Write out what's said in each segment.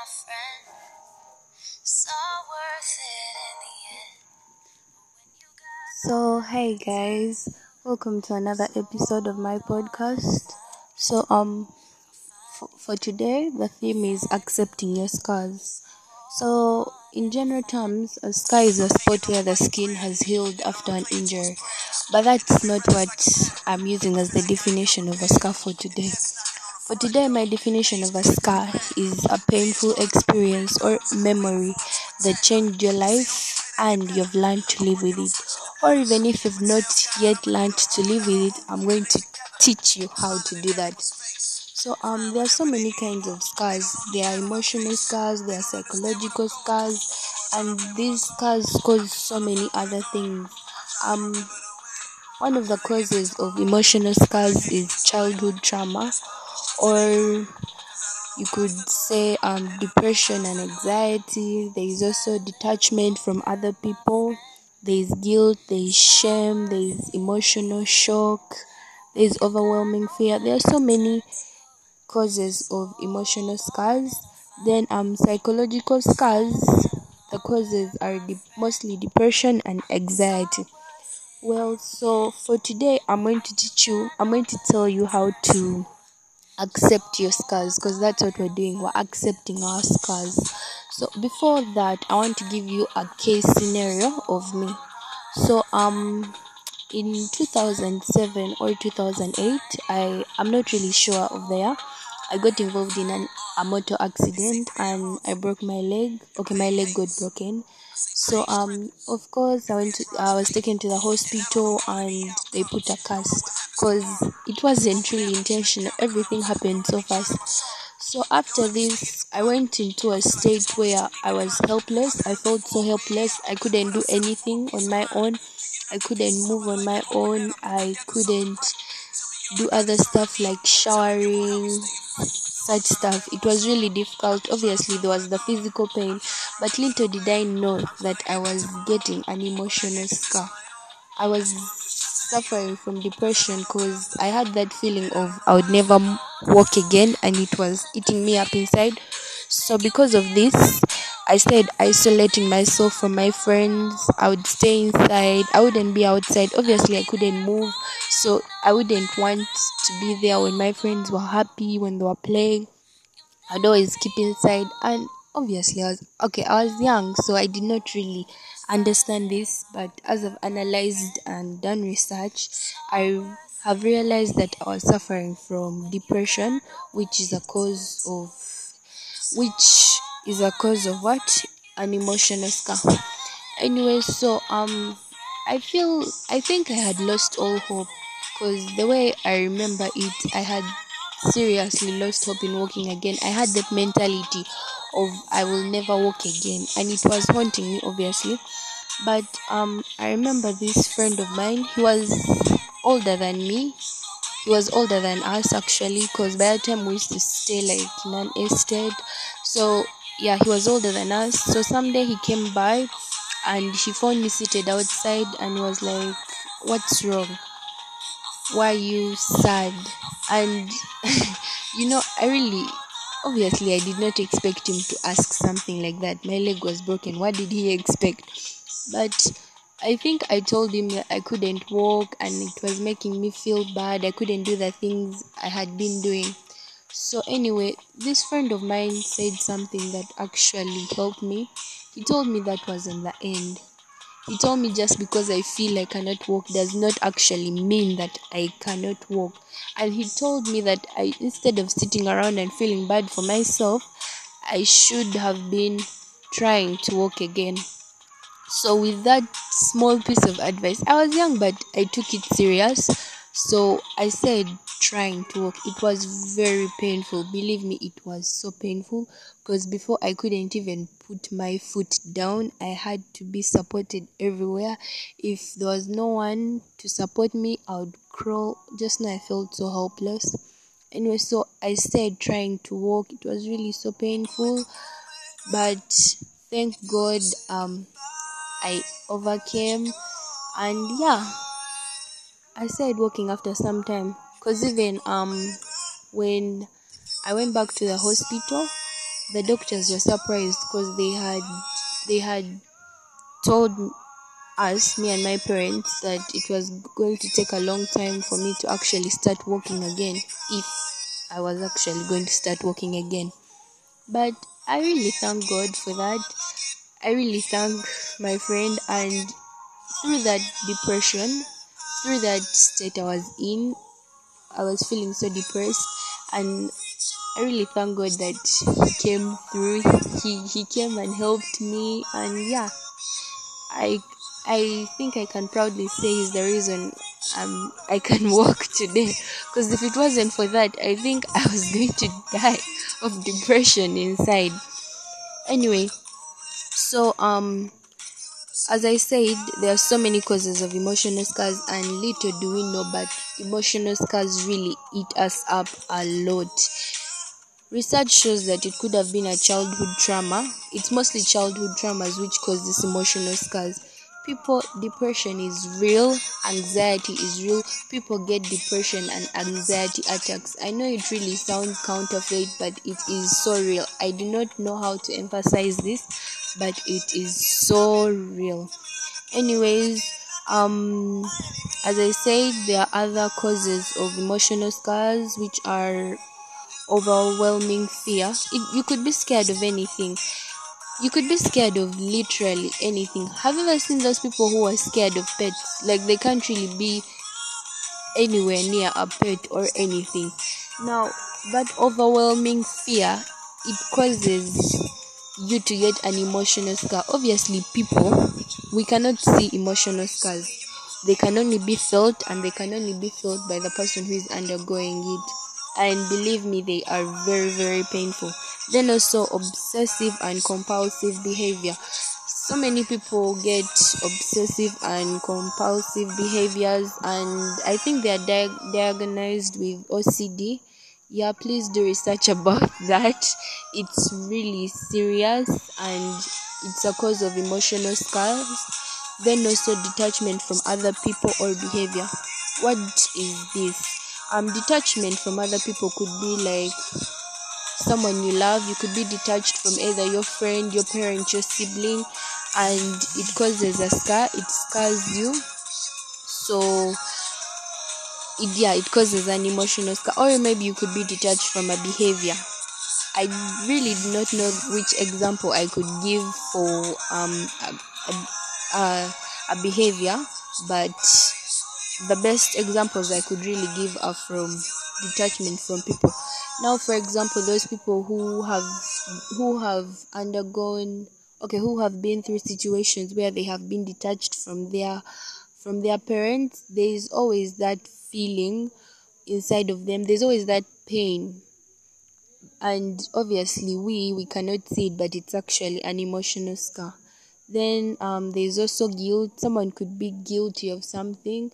my friend. So worth it in the end. So, hey guys, welcome to another episode of my podcast. So, um, for, for today, the theme is accepting your scars. So, in general terms, a scar is a spot where the skin has healed after an injury, but that's not what I'm using as the definition of a scar for today. For today, my definition of a scar is a painful experience or memory that changed your life and you've learned to live with it. Or even if you've not yet learned to live with it, I'm going to teach you how to do that. So um there are so many kinds of scars. There are emotional scars, there are psychological scars, and these scars cause so many other things. Um one of the causes of emotional scars is childhood trauma or you could say um, depression and anxiety. There is also detachment from other people. There is guilt, there is shame, there is emotional shock, there is overwhelming fear. There are so many causes of emotional scars. Then um psychological scars. The causes are de- mostly depression and anxiety. Well, so for today, I'm going to teach you. I'm going to tell you how to accept your scars because that's what we're doing. We're accepting our scars. So before that i want to give you a case scenario of me. So um in 2007 or 2008 i i'm not really sure of the year i got involved in an, a motor accident and i broke my leg. Okay my leg got broken. So um of course i went to, i was taken to the hospital and they put a cast because it wasn't really intentional everything happened so fast so after this i went into a state where i was helpless i felt so helpless i couldn't do anything on my own i couldn't move on my own i couldn't do other stuff like showering such stuff. It was really difficult. Obviously, there was the physical pain, but little did I know that I was getting an emotional scar. I was suffering from depression because I had that feeling of I would never walk again, and it was eating me up inside. So, because of this, I started isolating myself from my friends. I would stay inside. I wouldn't be outside. Obviously, I couldn't move. So, I wouldn't want to be there when my friends were happy, when they were playing. I'd always keep inside. And obviously, I was okay. I was young, so I did not really understand this. But as I've analyzed and done research, I have realized that I was suffering from depression, which is a cause of which is a cause of what an emotional scar anyway so um i feel i think i had lost all hope because the way i remember it i had seriously lost hope in walking again i had that mentality of i will never walk again. And it was haunting me obviously. But um i remember this friend of mine. He was older than me. He was older than us actually because by the time we used to stay like in an estate. So yeah he was older than us. So someday he came by and he found me seated outside and was like what's wrong? Why are you sad? And you know i really obviously i did not expect him to ask something like that my leg was broken what did he expect but I think I told him that I couldn't walk and it was making me feel bad. I couldn't do the things I had been doing. So, anyway, this friend of mine said something that actually helped me. He told me that wasn't the end. He told me just because I feel I cannot walk does not actually mean that I cannot walk. And he told me that I instead of sitting around and feeling bad for myself, I should have been trying to walk again. So, with that small piece of advice, I was young but I took it serious. So, I said trying to walk. It was very painful. Believe me, it was so painful because before I couldn't even put my foot down, I had to be supported everywhere. If there was no one to support me, I would crawl. Just now, I felt so helpless. Anyway, so I started trying to walk. It was really so painful, but thank God, um, I overcame and yeah I started walking after some time because even um when I went back to the hospital the doctors were surprised because they had they had told us, me and my parents, that it was going to take a long time for me to actually start walking again if I was actually going to start walking again. But I really thank God for that. I really thank my friend, and through that depression, through that state I was in, I was feeling so depressed, and I really thank God that He came through. He He came and helped me, and yeah, I I think I can proudly say he's the reason um I can walk today. Because if it wasn't for that, I think I was going to die of depression inside. Anyway, so um as I said, there are so many causes of emotional scars, and little do we know, but emotional scars really eat us up a lot. Research shows that it could have been a childhood trauma. It's mostly childhood traumas which cause these emotional scars. People, depression is real, anxiety is real. People get depression and anxiety attacks. I know it really sounds counterfeit, but it is so real. I do not know how to emphasize this, but it is so real. Anyways, um, as I said, there are other causes of emotional scars which are overwhelming fear. It, you could be scared of anything. You could be scared of literally anything. Have you ever seen those people who are scared of pets? Like they can't really be anywhere near a pet or anything. Now, that overwhelming fear it causes you to get an emotional scar. Obviously, people we cannot see emotional scars. They can only be felt and they can only be felt by the person who is undergoing it and believe me they are very very painful. Then also obsessive and compulsive behavior. So many people get obsessive and compulsive behaviors and i think they are di- diagnosed with ocd yeah please do research about that. It's really serious and it's a cause of emotional scars. Then also detachment from other people or behavior. What is this um detachment from other people could be like someone you love. You could be detached from either your friend your parent your sibling and it causes a scar. It scars you. So it yeah it causes an emotional scar. Or maybe you could be detached from a behavior. I really do not know which example i could give for um a, a, a, a behavior but the best examples I could really give are from detachment from people. Now, for example, those people who have who have undergone okay, who have been through situations where they have been detached from their from their parents, there is always that feeling inside of them. There's always that pain. And obviously we we cannot see it, but it's actually an emotional scar. Then um, there's also guilt. Someone could be guilty of something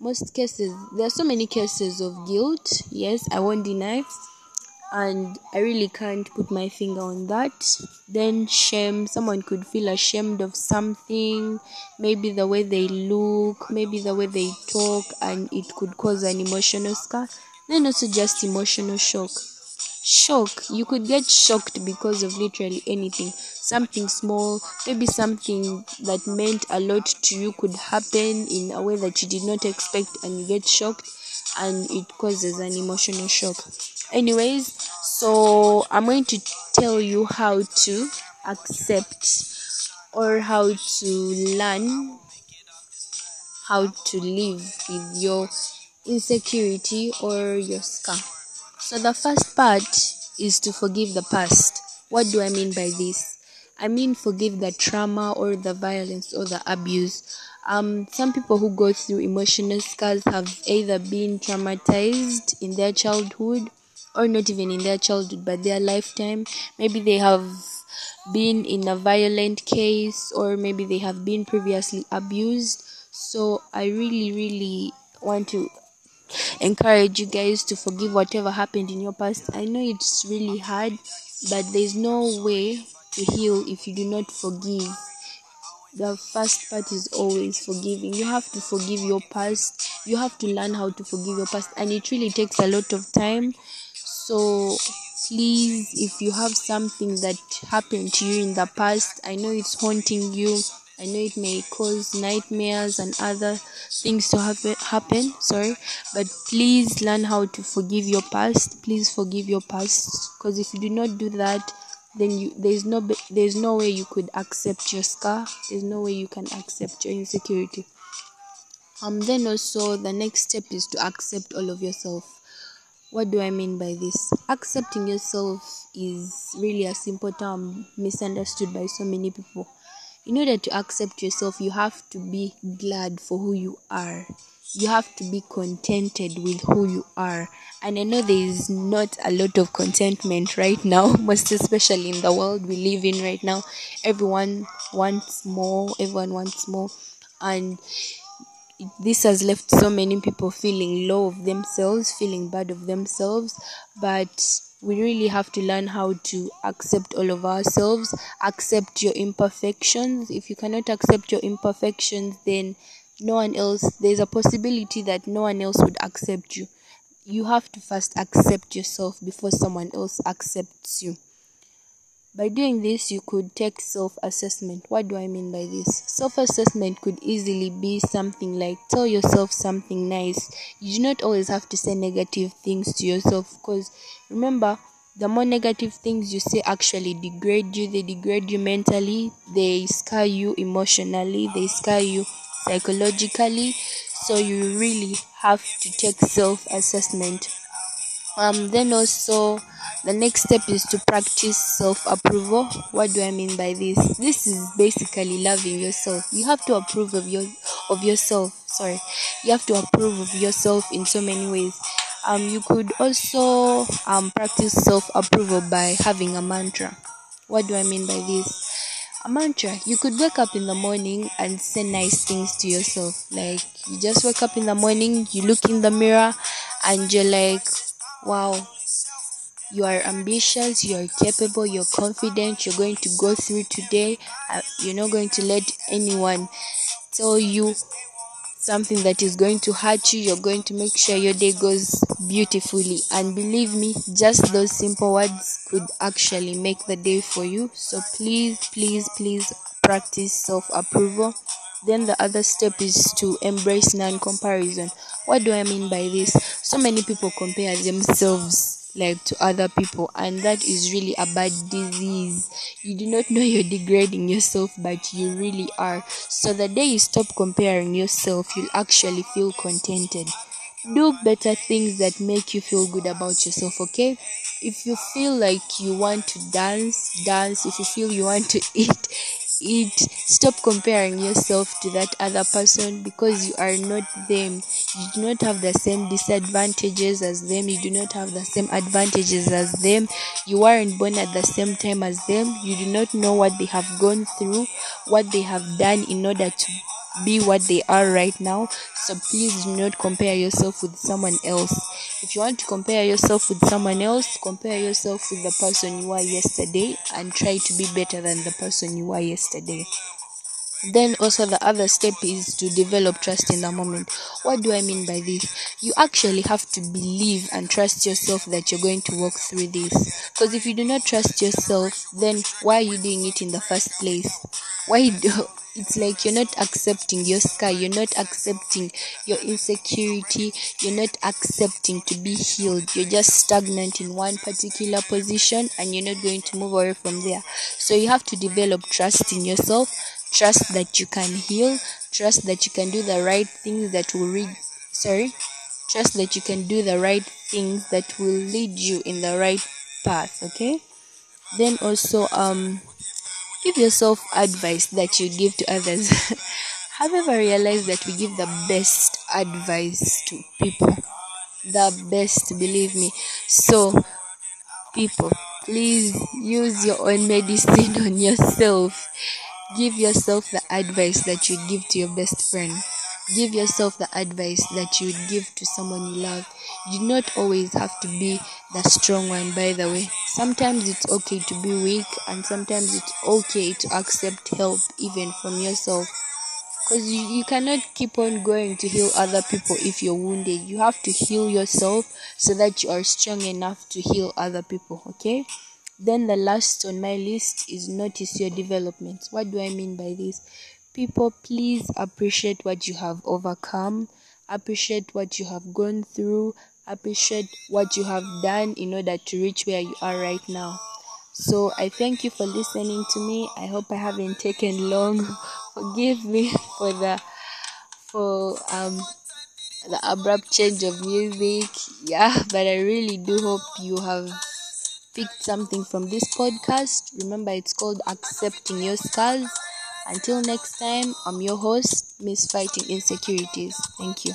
most cases there are so many cases of guilt yes i won't deny it, and i really can't put my finger on that. Then shame someone could feel ashamed of something maybe the way they look maybe the way they talk and it could cause an emotional scar then also just emotional shock shock. You could get shocked because of literally anything. Something small maybe something that meant a lot to you could happen in a way that you did not expect and you get shocked and it causes an emotional shock. Anyways so i'm going to tell you how to accept or how to learn how to live with your insecurity or your scar so the first part is to forgive the past. What do I mean by this? I mean forgive the trauma or the violence or the abuse. Um, some people who go through emotional scars have either been traumatized in their childhood or not even in their childhood but their lifetime. Maybe they have been in a violent case or maybe they have been previously abused. So I really, really want to encourage you guys to forgive whatever happened in your past. I know it's really hard, but there's no way to heal if you do not forgive. The first part is always forgiving. You have to forgive your past. You have to learn how to forgive your past, and it really takes a lot of time. So please if you have something that happened to you in the past i know it's haunting you i know it may cause nightmares and other things to happen happen sorry but please learn how to forgive your past please forgive your past because if you do not do that then you there's no there's no way you could accept your scar there's no way you can accept your insecurity um then also the next step is to accept all of yourself what do I mean by this? Accepting yourself is really a simple term misunderstood by so many people. In order to accept yourself, you have to be glad for who you are. You have to be contented with who you are. And I know there is not a lot of contentment right now, most especially in the world we live in right now. Everyone wants more, everyone wants more. And this has left so many people feeling low of themselves, feeling bad of themselves, but we really have to learn how to accept all of ourselves, accept your imperfections. If you cannot accept your imperfections, then no one else, there's a possibility that no one else would accept you. You have to first accept yourself before someone else accepts you. By doing this, you could take self assessment. What do I mean by this? Self assessment could easily be something like tell yourself something nice. You do not always have to say negative things to yourself because remember, the more negative things you say actually degrade you, they degrade you mentally, they scar you emotionally, they scar you psychologically. So, you really have to take self assessment. Um, then also the next step is to practice self approval. What do I mean by this? This is basically loving yourself. You have to approve of your of yourself. Sorry, you have to approve of yourself in so many ways. Um, you could also um practice self approval by having a mantra. What do I mean by this? A mantra. You could wake up in the morning and say nice things to yourself. Like you just wake up in the morning, you look in the mirror, and you're like, wow. You are ambitious you are capable you're confident you're going to go through today. Uh, you're not going to let anyone tell you something that is going to hurt you. You're going to make sure your day goes beautifully. And believe me just those simple words could actually make the day for you. So please please please practice self approval then the other step is to embrace non comparison. What do I mean by this? So many people compare themselves like to other people and that is really a bad disease. You do not know you're degrading yourself but you really are. So the day you stop comparing yourself you'll actually feel contented. Do better things that make you feel good about yourself okay? If you feel like you want to dance dance. If you feel you want to eat eat stop comparing yourself to that other person because you are not them. You do not have the same disadvantages as them. You do not have the same advantages as them. You weren't born at the same time as them. You do not know what they have gone through what they have done in order to be what they are right now. So please do not compare yourself with someone else. If you want to compare yourself with someone else, compare yourself with the person you were yesterday and try to be better than the person you were yesterday. Then also the other step is to develop trust in the moment. What do I mean by this? You actually have to believe and trust yourself that you're going to walk through this. Because if you do not trust yourself, then why are you doing it in the first place? Why do it's like you're not accepting your scar, you're not accepting your insecurity, you're not accepting to be healed. You're just stagnant in one particular position and you're not going to move away from there. So you have to develop trust in yourself, trust that you can heal, trust that you can do the right things that will read sorry, trust that you can do the right things that will lead you in the right path, okay? Then also um Give yourself advice that you give to others. Have you ever realized that we give the best advice to people? The best, believe me. So, people, please use your own medicine on yourself. Give yourself the advice that you give to your best friend. Give yourself the advice that you would give to someone you love. You do not always have to be the strong one, by the way. Sometimes it's okay to be weak, and sometimes it's okay to accept help even from yourself. because you, you cannot keep on going to heal other people if you're wounded you have to heal yourself so that you are strong enough to heal other people okay then the last on my list is notice your developments what do i mean by this people please appreciate what you have overcome appreciate what you have gone through appreciate what you have done in order to reach where you are right now so I thank you for listening to me. I hope I haven't taken long. Forgive me for the for um the abrupt change of music. Yeah, but I really do hope you have picked something from this podcast. Remember it's called Accepting Your Scars. Until next time, I'm your host, Miss Fighting Insecurities. Thank you.